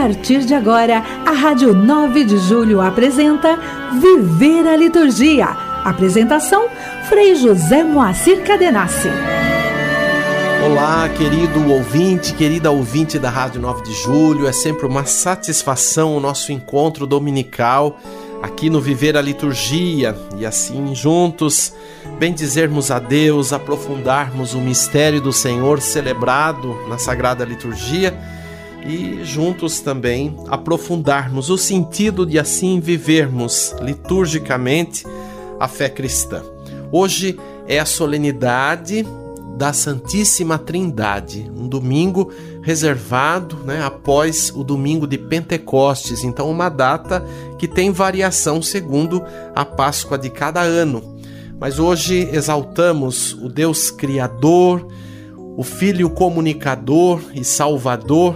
partir de agora, a Rádio 9 de Julho apresenta Viver a Liturgia. Apresentação: Frei José Moacir Cadenassi. Olá, querido ouvinte, querida ouvinte da Rádio 9 de Julho. É sempre uma satisfação o nosso encontro dominical aqui no Viver a Liturgia e assim juntos bendizermos a Deus, aprofundarmos o mistério do Senhor celebrado na Sagrada Liturgia e juntos também aprofundarmos o sentido de assim vivermos liturgicamente a fé cristã. Hoje é a solenidade da Santíssima Trindade, um domingo reservado né, após o domingo de Pentecostes, então uma data que tem variação segundo a Páscoa de cada ano. Mas hoje exaltamos o Deus Criador, o Filho comunicador e salvador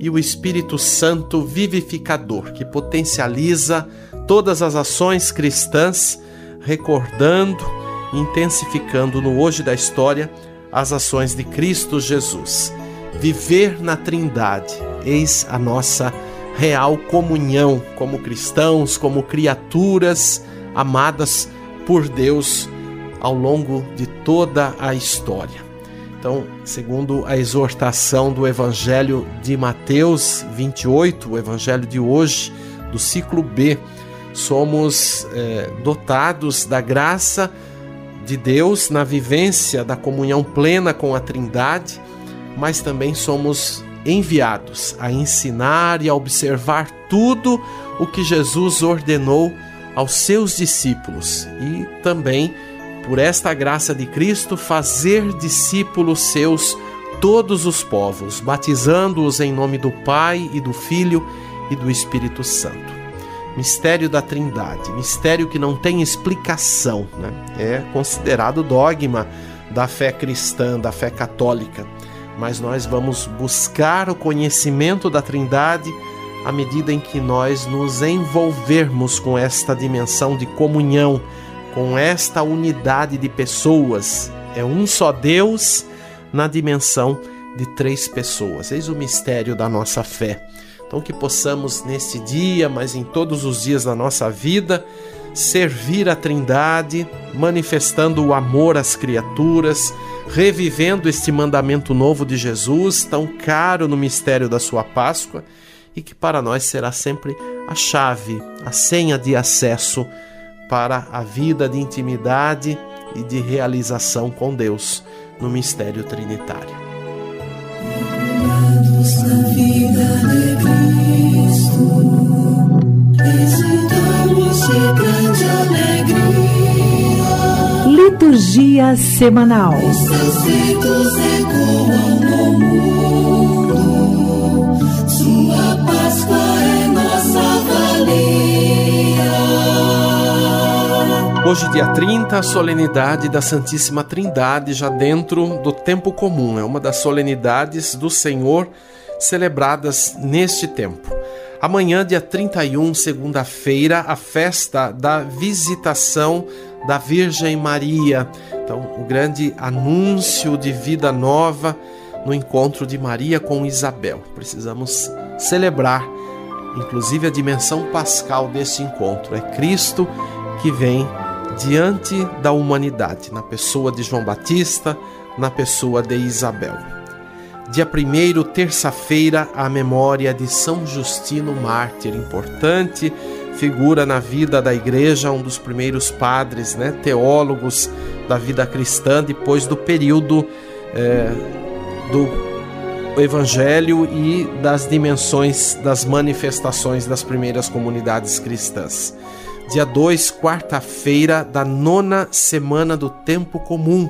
e o Espírito Santo vivificador, que potencializa todas as ações cristãs, recordando e intensificando no hoje da história as ações de Cristo Jesus. Viver na Trindade, eis a nossa real comunhão como cristãos, como criaturas amadas por Deus ao longo de toda a história. Então, segundo a exortação do Evangelho de Mateus 28, o Evangelho de hoje, do ciclo B, somos é, dotados da graça de Deus na vivência da comunhão plena com a Trindade, mas também somos enviados a ensinar e a observar tudo o que Jesus ordenou aos seus discípulos e também, por esta graça de Cristo, fazer discípulos seus todos os povos, batizando-os em nome do Pai e do Filho e do Espírito Santo mistério da Trindade, mistério que não tem explicação, né? é considerado dogma da fé cristã, da fé católica. Mas nós vamos buscar o conhecimento da Trindade à medida em que nós nos envolvermos com esta dimensão de comunhão, com esta unidade de pessoas. É um só Deus na dimensão de três pessoas. Eis o mistério da nossa fé. Então, que possamos neste dia, mas em todos os dias da nossa vida, servir a Trindade, manifestando o amor às criaturas, revivendo este mandamento novo de Jesus, tão caro no mistério da Sua Páscoa, e que para nós será sempre a chave, a senha de acesso para a vida de intimidade e de realização com Deus no mistério trinitário na vida de Cristo, exultamos de grande alegria. Liturgia semanal. Os ecoam no mundo, Hoje, dia 30, a solenidade da Santíssima Trindade, já dentro do tempo comum. É uma das solenidades do Senhor celebradas neste tempo. Amanhã, dia 31, segunda-feira, a festa da visitação da Virgem Maria. Então, o grande anúncio de vida nova no encontro de Maria com Isabel. Precisamos celebrar, inclusive, a dimensão pascal desse encontro. É Cristo que vem diante da humanidade, na pessoa de João Batista, na pessoa de Isabel. Dia 1, terça-feira, a memória de São Justino Mártir, importante figura na vida da igreja, um dos primeiros padres, né, teólogos da vida cristã, depois do período é, do Evangelho e das dimensões das manifestações das primeiras comunidades cristãs. Dia 2, quarta-feira da nona semana do tempo comum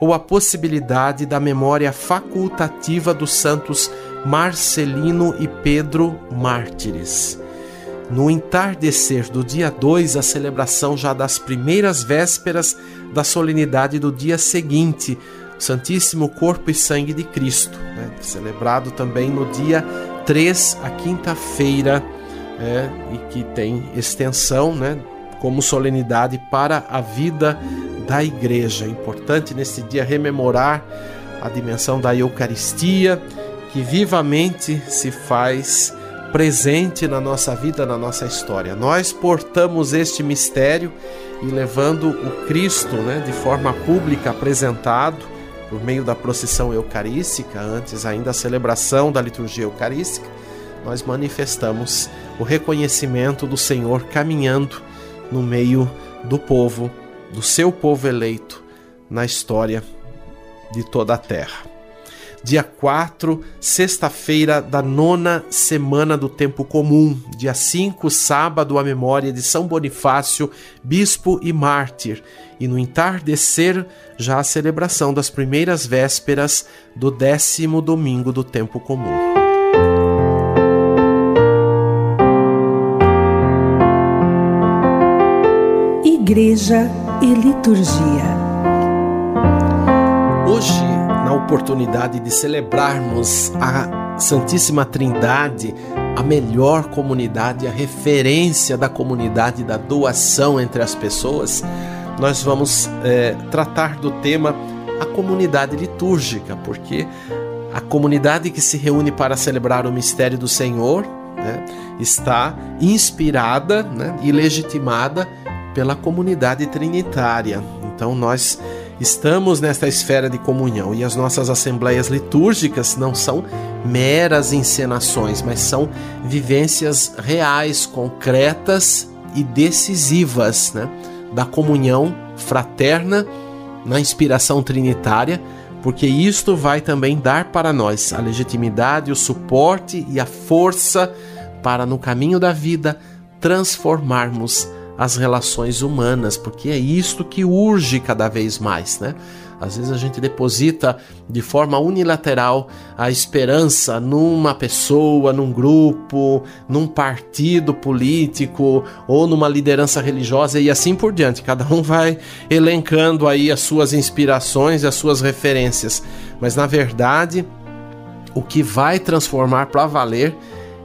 ou a possibilidade da memória facultativa dos santos Marcelino e Pedro mártires. No entardecer do dia 2, a celebração já das primeiras vésperas da solenidade do dia seguinte, o Santíssimo Corpo e Sangue de Cristo, né? celebrado também no dia 3, a quinta-feira, é, e que tem extensão né, como solenidade para a vida da igreja. É importante nesse dia rememorar a dimensão da Eucaristia, que vivamente se faz presente na nossa vida, na nossa história. Nós portamos este mistério e levando o Cristo né, de forma pública apresentado por meio da procissão eucarística, antes ainda a celebração da liturgia eucarística, nós manifestamos o reconhecimento do Senhor caminhando no meio do povo, do seu povo eleito na história de toda a terra. Dia 4, sexta-feira da nona semana do tempo comum, dia 5, sábado, a memória de São Bonifácio, bispo e mártir, e no entardecer, já a celebração das primeiras vésperas do décimo domingo do tempo comum. Igreja e Liturgia. Hoje oportunidade de celebrarmos a Santíssima Trindade, a melhor comunidade, a referência da comunidade da doação entre as pessoas, nós vamos é, tratar do tema a comunidade litúrgica, porque a comunidade que se reúne para celebrar o mistério do Senhor né, está inspirada né, e legitimada pela comunidade trinitária. Então nós Estamos nesta esfera de comunhão e as nossas assembleias litúrgicas não são meras encenações, mas são vivências reais, concretas e decisivas né, da comunhão fraterna na inspiração trinitária, porque isto vai também dar para nós a legitimidade, o suporte e a força para, no caminho da vida, transformarmos as relações humanas, porque é isto que urge cada vez mais, né? Às vezes a gente deposita de forma unilateral a esperança numa pessoa, num grupo, num partido político ou numa liderança religiosa e assim por diante. Cada um vai elencando aí as suas inspirações e as suas referências. Mas na verdade, o que vai transformar para valer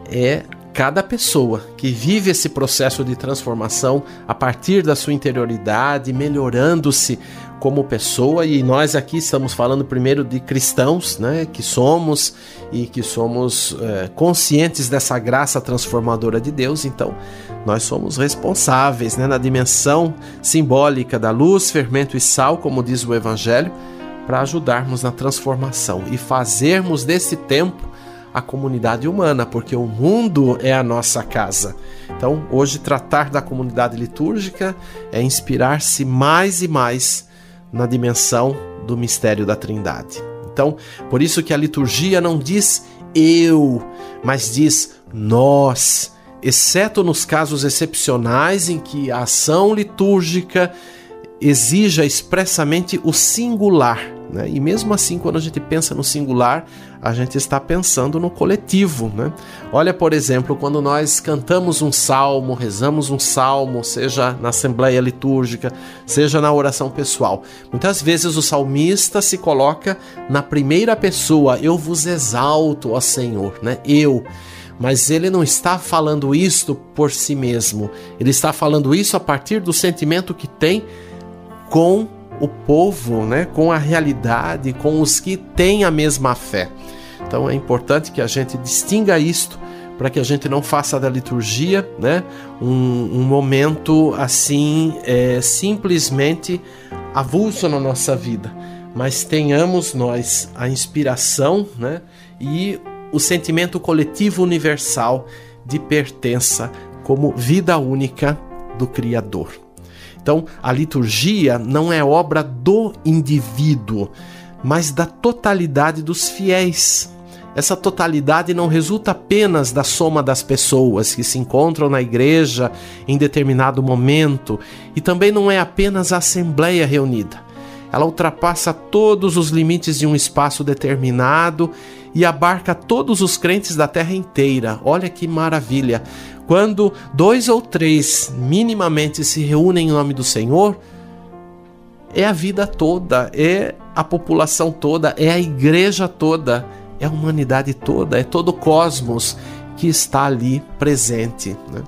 é cada pessoa que vive esse processo de transformação a partir da sua interioridade, melhorando-se como pessoa, e nós aqui estamos falando primeiro de cristãos, né, que somos e que somos é, conscientes dessa graça transformadora de Deus, então nós somos responsáveis né, na dimensão simbólica da luz, fermento e sal, como diz o Evangelho, para ajudarmos na transformação e fazermos desse tempo a comunidade humana, porque o mundo é a nossa casa. Então, hoje, tratar da comunidade litúrgica é inspirar-se mais e mais na dimensão do mistério da Trindade. Então, por isso que a liturgia não diz eu, mas diz nós, exceto nos casos excepcionais em que a ação litúrgica exija expressamente o singular. Né? E mesmo assim, quando a gente pensa no singular, a gente está pensando no coletivo. Né? Olha, por exemplo, quando nós cantamos um salmo, rezamos um salmo, seja na assembleia litúrgica, seja na oração pessoal. Muitas vezes o salmista se coloca na primeira pessoa: Eu vos exalto, ó Senhor, né? eu mas ele não está falando isto por si mesmo. Ele está falando isso a partir do sentimento que tem com o povo, né, com a realidade, com os que têm a mesma fé. Então é importante que a gente distinga isto para que a gente não faça da liturgia né, um, um momento assim é, simplesmente avulso na nossa vida, mas tenhamos nós a inspiração né, e o sentimento coletivo universal de pertença como vida única do Criador. Então, a liturgia não é obra do indivíduo, mas da totalidade dos fiéis. Essa totalidade não resulta apenas da soma das pessoas que se encontram na igreja em determinado momento, e também não é apenas a assembleia reunida. Ela ultrapassa todos os limites de um espaço determinado e abarca todos os crentes da terra inteira. Olha que maravilha! Quando dois ou três minimamente se reúnem em nome do Senhor, é a vida toda, é a população toda, é a igreja toda, é a humanidade toda, é todo o cosmos que está ali presente. Né?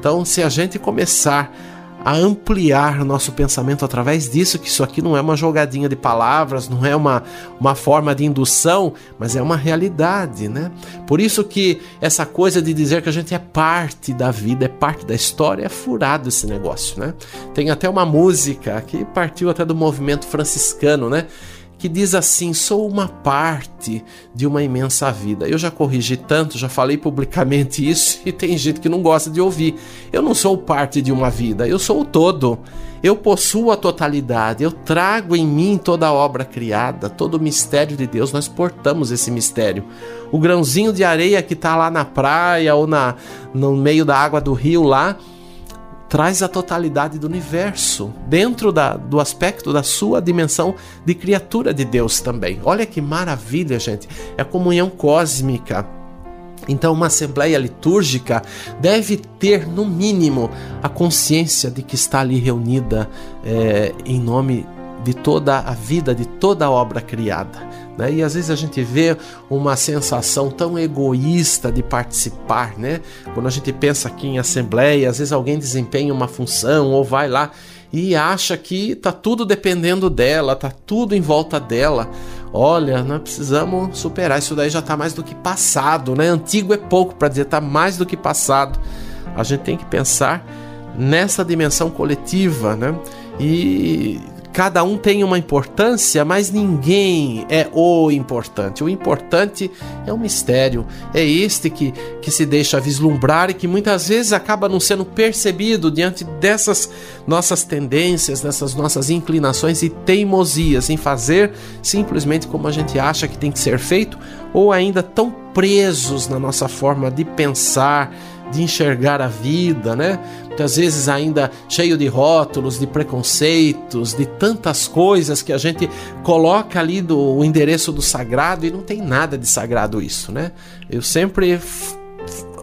Então, se a gente começar a ampliar nosso pensamento através disso, que isso aqui não é uma jogadinha de palavras, não é uma, uma forma de indução, mas é uma realidade, né? Por isso que essa coisa de dizer que a gente é parte da vida, é parte da história, é furado esse negócio, né? Tem até uma música que partiu até do movimento franciscano, né? Que diz assim: sou uma parte de uma imensa vida. Eu já corrigi tanto, já falei publicamente isso e tem gente que não gosta de ouvir. Eu não sou parte de uma vida, eu sou o todo. Eu possuo a totalidade, eu trago em mim toda a obra criada, todo o mistério de Deus, nós portamos esse mistério. O grãozinho de areia que está lá na praia ou na, no meio da água do rio lá, traz a totalidade do universo, dentro da, do aspecto da sua dimensão de criatura de Deus também. Olha que maravilha, gente! É a comunhão cósmica. Então, uma assembleia litúrgica deve ter, no mínimo, a consciência de que está ali reunida é, em nome de toda a vida, de toda a obra criada. Né? E às vezes a gente vê uma sensação tão egoísta de participar, né? Quando a gente pensa aqui em assembleia, às vezes alguém desempenha uma função ou vai lá e acha que tá tudo dependendo dela, tá tudo em volta dela. Olha, nós precisamos superar isso daí já tá mais do que passado, né? Antigo é pouco para dizer tá mais do que passado. A gente tem que pensar nessa dimensão coletiva, né? E cada um tem uma importância, mas ninguém é o importante. O importante é o mistério, é este que, que se deixa vislumbrar e que muitas vezes acaba não sendo percebido diante dessas nossas tendências, dessas nossas inclinações e teimosias em fazer simplesmente como a gente acha que tem que ser feito, ou ainda tão presos na nossa forma de pensar, de enxergar a vida, né? Muitas vezes ainda cheio de rótulos, de preconceitos, de tantas coisas que a gente coloca ali do endereço do sagrado e não tem nada de sagrado isso, né? Eu sempre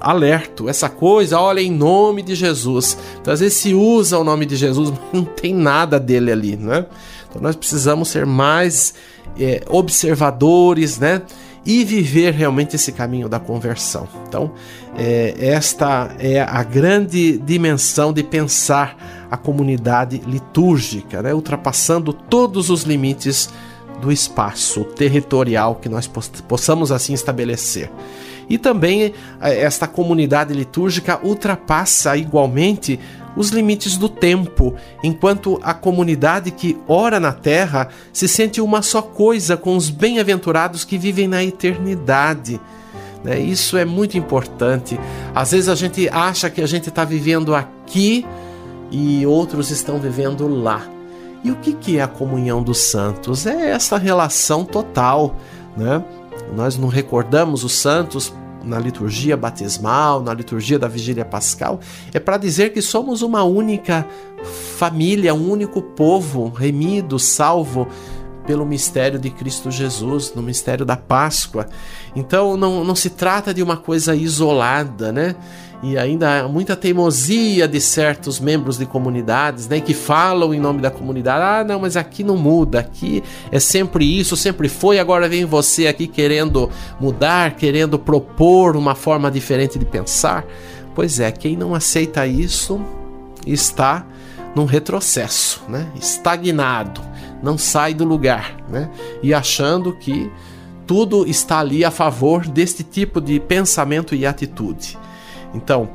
alerto essa coisa, olha em nome de Jesus. Então, às vezes se usa o nome de Jesus, mas não tem nada dele ali, né? Então nós precisamos ser mais é, observadores, né? E viver realmente esse caminho da conversão. Então, é, esta é a grande dimensão de pensar a comunidade litúrgica, né? ultrapassando todos os limites do espaço territorial que nós possamos assim estabelecer. E também é, esta comunidade litúrgica ultrapassa igualmente os limites do tempo, enquanto a comunidade que ora na terra se sente uma só coisa com os bem-aventurados que vivem na eternidade. Né? Isso é muito importante. Às vezes a gente acha que a gente está vivendo aqui e outros estão vivendo lá. E o que, é a comunhão dos santos? É essa relação total. Né? Nós não recordamos os santos na liturgia batismal, na liturgia da vigília pascal, é para dizer que somos uma única família, um único povo, remido, salvo pelo mistério de Cristo Jesus, no mistério da Páscoa. Então não, não se trata de uma coisa isolada, né? E ainda há muita teimosia de certos membros de comunidades, né, que falam em nome da comunidade: "Ah, não, mas aqui não muda, aqui é sempre isso, sempre foi, agora vem você aqui querendo mudar, querendo propor uma forma diferente de pensar". Pois é, quem não aceita isso está num retrocesso, né? Estagnado não sai do lugar, né? E achando que tudo está ali a favor deste tipo de pensamento e atitude. Então,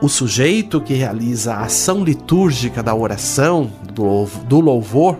o sujeito que realiza a ação litúrgica da oração, do louvor,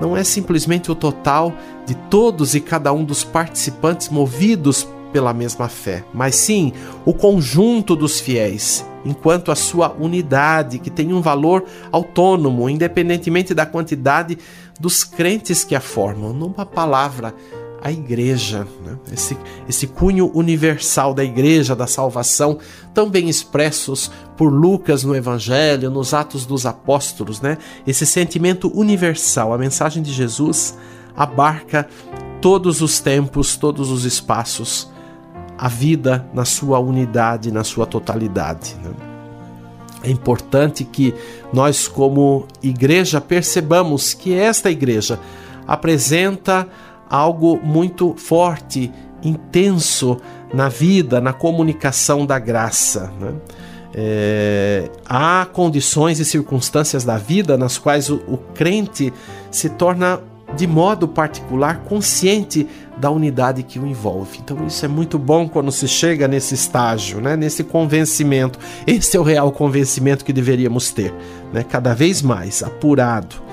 não é simplesmente o total de todos e cada um dos participantes movidos pela mesma fé, mas sim o conjunto dos fiéis, enquanto a sua unidade, que tem um valor autônomo, independentemente da quantidade dos crentes que a formam. Numa palavra, a igreja, né? esse, esse cunho universal da igreja, da salvação, tão bem expressos por Lucas no Evangelho, nos Atos dos Apóstolos, né? esse sentimento universal, a mensagem de Jesus abarca todos os tempos, todos os espaços a vida na sua unidade, na sua totalidade. Né? É importante que nós, como igreja, percebamos que esta igreja apresenta algo muito forte, intenso na vida, na comunicação da graça. Né? É, há condições e circunstâncias da vida nas quais o, o crente se torna de modo particular consciente da unidade que o envolve. Então isso é muito bom quando se chega nesse estágio, né? nesse convencimento. Esse é o real convencimento que deveríamos ter, né? cada vez mais apurado.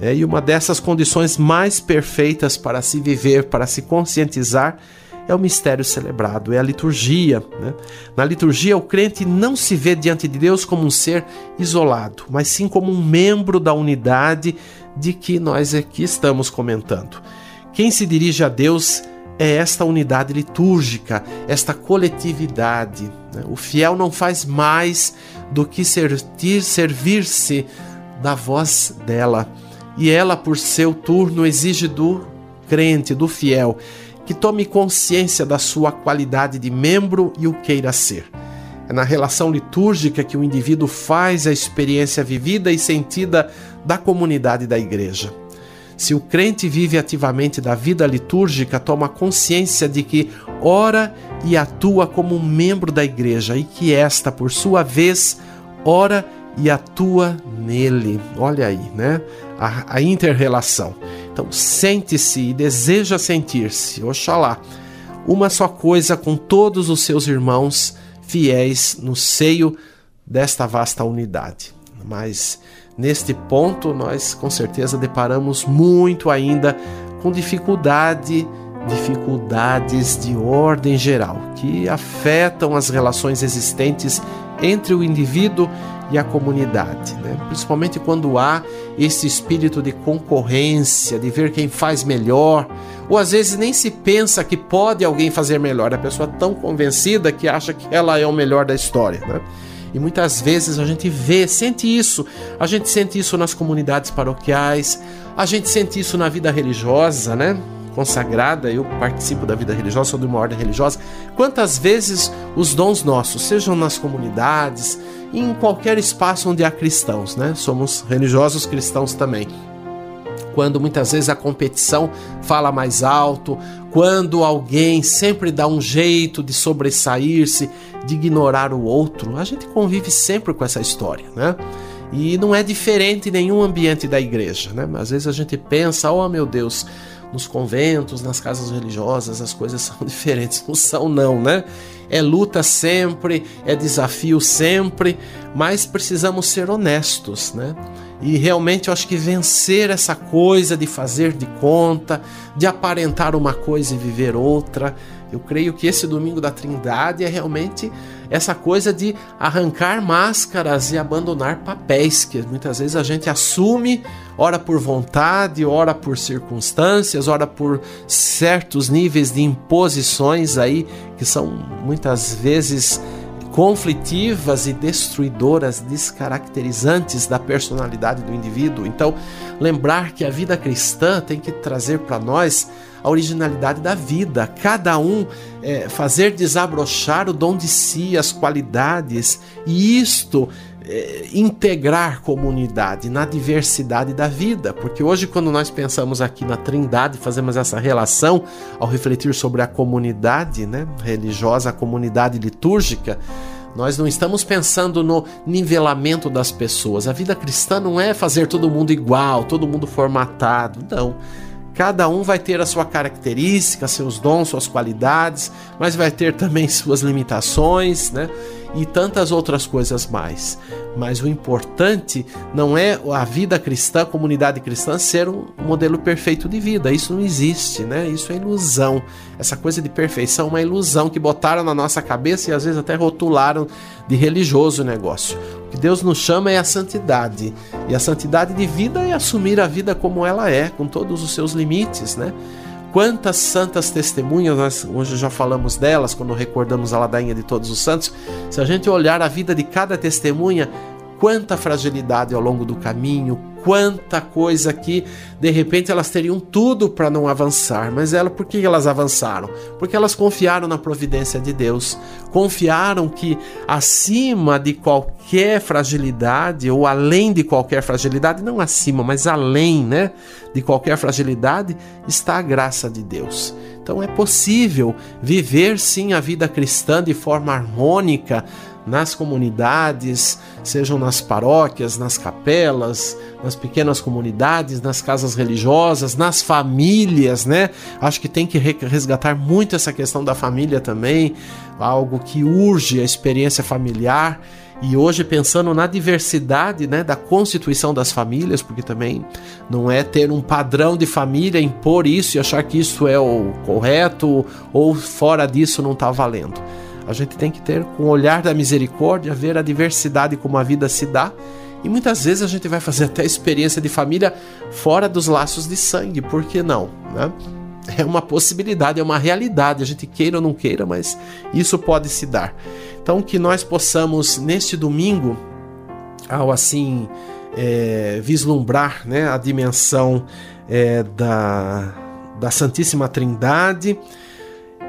É, e uma dessas condições mais perfeitas para se viver, para se conscientizar, é o mistério celebrado, é a liturgia. Né? Na liturgia, o crente não se vê diante de Deus como um ser isolado, mas sim como um membro da unidade de que nós aqui estamos comentando. Quem se dirige a Deus é esta unidade litúrgica, esta coletividade. Né? O fiel não faz mais do que servir-se da voz dela. E ela, por seu turno, exige do crente, do fiel, que tome consciência da sua qualidade de membro e o queira ser. É na relação litúrgica que o indivíduo faz a experiência vivida e sentida da comunidade da igreja. Se o crente vive ativamente da vida litúrgica, toma consciência de que ora e atua como um membro da igreja e que esta, por sua vez, ora e atua nele. Olha aí, né? A, a inter-relação. Então, sente-se e deseja sentir-se, oxalá, uma só coisa com todos os seus irmãos fiéis no seio desta vasta unidade. Mas neste ponto, nós com certeza deparamos muito ainda com dificuldade, dificuldades de ordem geral que afetam as relações existentes entre o indivíduo e a comunidade, né? principalmente quando há esse espírito de concorrência, de ver quem faz melhor, ou às vezes nem se pensa que pode alguém fazer melhor, a pessoa é tão convencida que acha que ela é o melhor da história. Né? E muitas vezes a gente vê, sente isso, a gente sente isso nas comunidades paroquiais, a gente sente isso na vida religiosa, né? consagrada, eu participo da vida religiosa, sou de uma ordem religiosa. Quantas vezes os dons nossos, sejam nas comunidades, em qualquer espaço onde há cristãos, né? Somos religiosos cristãos também. Quando muitas vezes a competição fala mais alto, quando alguém sempre dá um jeito de sobressair-se, de ignorar o outro, a gente convive sempre com essa história, né? E não é diferente em nenhum ambiente da igreja, né? Às vezes a gente pensa, oh meu Deus, nos conventos, nas casas religiosas, as coisas são diferentes. Não são, não, né? É luta sempre, é desafio sempre, mas precisamos ser honestos, né? E realmente eu acho que vencer essa coisa de fazer de conta, de aparentar uma coisa e viver outra, eu creio que esse domingo da Trindade é realmente essa coisa de arrancar máscaras e abandonar papéis que muitas vezes a gente assume, ora por vontade, ora por circunstâncias, ora por certos níveis de imposições aí que são muitas vezes conflitivas e destruidoras, descaracterizantes da personalidade do indivíduo. Então, lembrar que a vida cristã tem que trazer para nós a originalidade da vida, cada um é, fazer desabrochar o dom de si, as qualidades, e isto é, integrar comunidade na diversidade da vida, porque hoje, quando nós pensamos aqui na Trindade, fazemos essa relação ao refletir sobre a comunidade né, religiosa, a comunidade litúrgica. Nós não estamos pensando no nivelamento das pessoas. A vida cristã não é fazer todo mundo igual, todo mundo formatado. Não. Cada um vai ter a sua característica, seus dons, suas qualidades, mas vai ter também suas limitações, né? E tantas outras coisas mais. Mas o importante não é a vida cristã, a comunidade cristã, ser um modelo perfeito de vida. Isso não existe, né? Isso é ilusão. Essa coisa de perfeição é uma ilusão que botaram na nossa cabeça e às vezes até rotularam de religioso o negócio. O que Deus nos chama é a santidade. E a santidade de vida é assumir a vida como ela é, com todos os seus limites, né? Quantas santas testemunhas, nós hoje já falamos delas quando recordamos a ladainha de todos os santos. Se a gente olhar a vida de cada testemunha, quanta fragilidade ao longo do caminho, quanta coisa que de repente elas teriam tudo para não avançar, mas ela por que elas avançaram? Porque elas confiaram na providência de Deus, confiaram que acima de qualquer fragilidade ou além de qualquer fragilidade, não acima, mas além, né, de qualquer fragilidade está a graça de Deus. Então é possível viver sim a vida cristã de forma harmônica nas comunidades, sejam nas paróquias, nas capelas, nas pequenas comunidades, nas casas religiosas, nas famílias, né? Acho que tem que resgatar muito essa questão da família também, algo que urge a experiência familiar. E hoje pensando na diversidade, né, da constituição das famílias, porque também não é ter um padrão de família, impor isso e achar que isso é o correto ou fora disso não está valendo. A gente tem que ter, com o olhar da misericórdia, ver a diversidade como a vida se dá. E muitas vezes a gente vai fazer até experiência de família fora dos laços de sangue, por que não? Né? É uma possibilidade, é uma realidade, a gente queira ou não queira, mas isso pode se dar. Então, que nós possamos, neste domingo, ao assim é, vislumbrar né, a dimensão é, da, da Santíssima Trindade,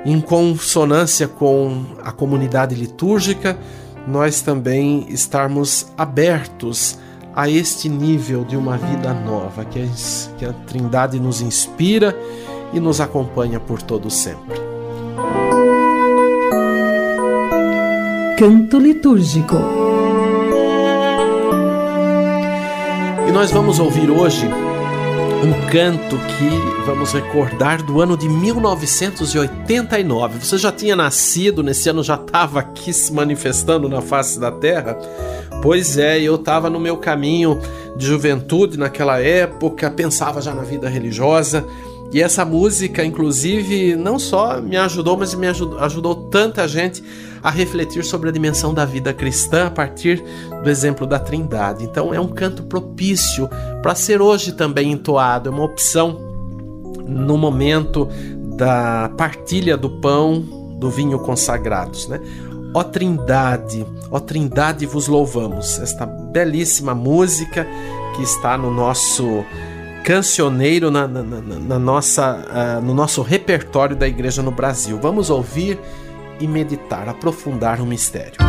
em consonância com a comunidade litúrgica, nós também estarmos abertos a este nível de uma vida nova, que a, Trindade nos inspira e nos acompanha por todo sempre. Canto litúrgico. E nós vamos ouvir hoje um canto que vamos recordar do ano de 1989. Você já tinha nascido, nesse ano já estava aqui se manifestando na face da terra? Pois é, eu estava no meu caminho de juventude naquela época, pensava já na vida religiosa e essa música, inclusive, não só me ajudou, mas me ajudou, ajudou tanta gente a refletir sobre a dimensão da vida cristã a partir do exemplo da Trindade. Então, é um canto propício para ser hoje também entoado, é uma opção no momento da partilha do pão, do vinho consagrados, né? Ó Trindade, ó Trindade vos louvamos. Esta belíssima música que está no nosso cancioneiro na, na, na, na nossa, uh, no nosso repertório da igreja no Brasil. Vamos ouvir e meditar, aprofundar o mistério.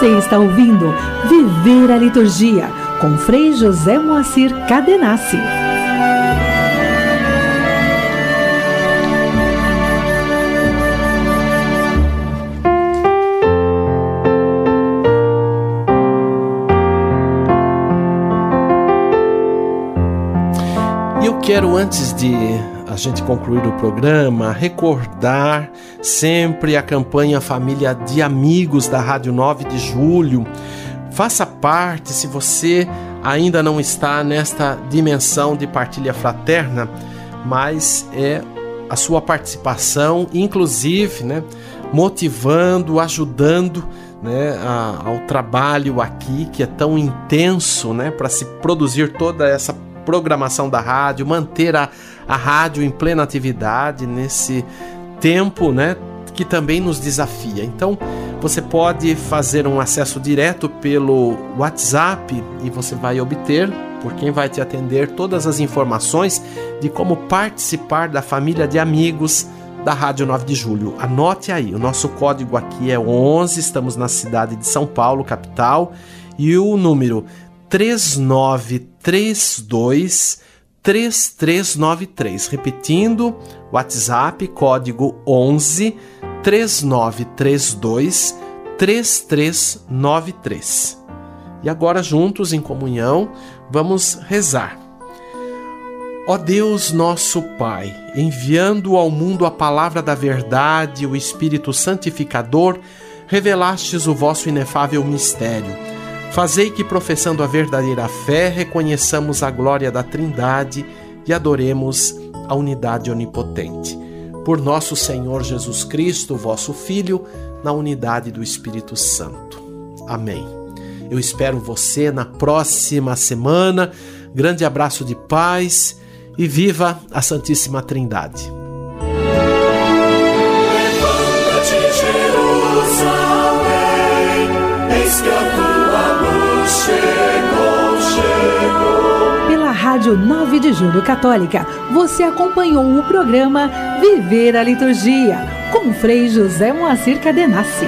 Você está ouvindo Viver a Liturgia com Frei José Moacir Cadenassi. Eu quero, antes de gente concluir o programa, recordar sempre a campanha Família de Amigos da Rádio 9 de Julho. Faça parte, se você ainda não está nesta dimensão de partilha fraterna, mas é a sua participação, inclusive, né, motivando, ajudando né, a, ao trabalho aqui que é tão intenso, né, para se produzir toda essa programação da rádio, manter a, a rádio em plena atividade nesse tempo, né, que também nos desafia. Então, você pode fazer um acesso direto pelo WhatsApp e você vai obter, por quem vai te atender, todas as informações de como participar da família de amigos da Rádio 9 de Julho. Anote aí, o nosso código aqui é 11, estamos na cidade de São Paulo, capital, e o número 3932 3393. Repetindo, WhatsApp, código 11 3932 3393. E agora, juntos em comunhão, vamos rezar. Ó Deus, nosso Pai, enviando ao mundo a palavra da verdade, o Espírito Santificador, revelastes o vosso inefável mistério. Fazei que, professando a verdadeira fé, reconheçamos a glória da Trindade e adoremos a unidade onipotente por nosso Senhor Jesus Cristo, vosso Filho, na unidade do Espírito Santo. Amém. Eu espero você na próxima semana. Grande abraço de paz e viva a Santíssima Trindade. Levanta-te, Jerusalém, eis que a Rádio 9 de Julho Católica, você acompanhou o programa Viver a Liturgia, com Frei José Moacir Cadenassi.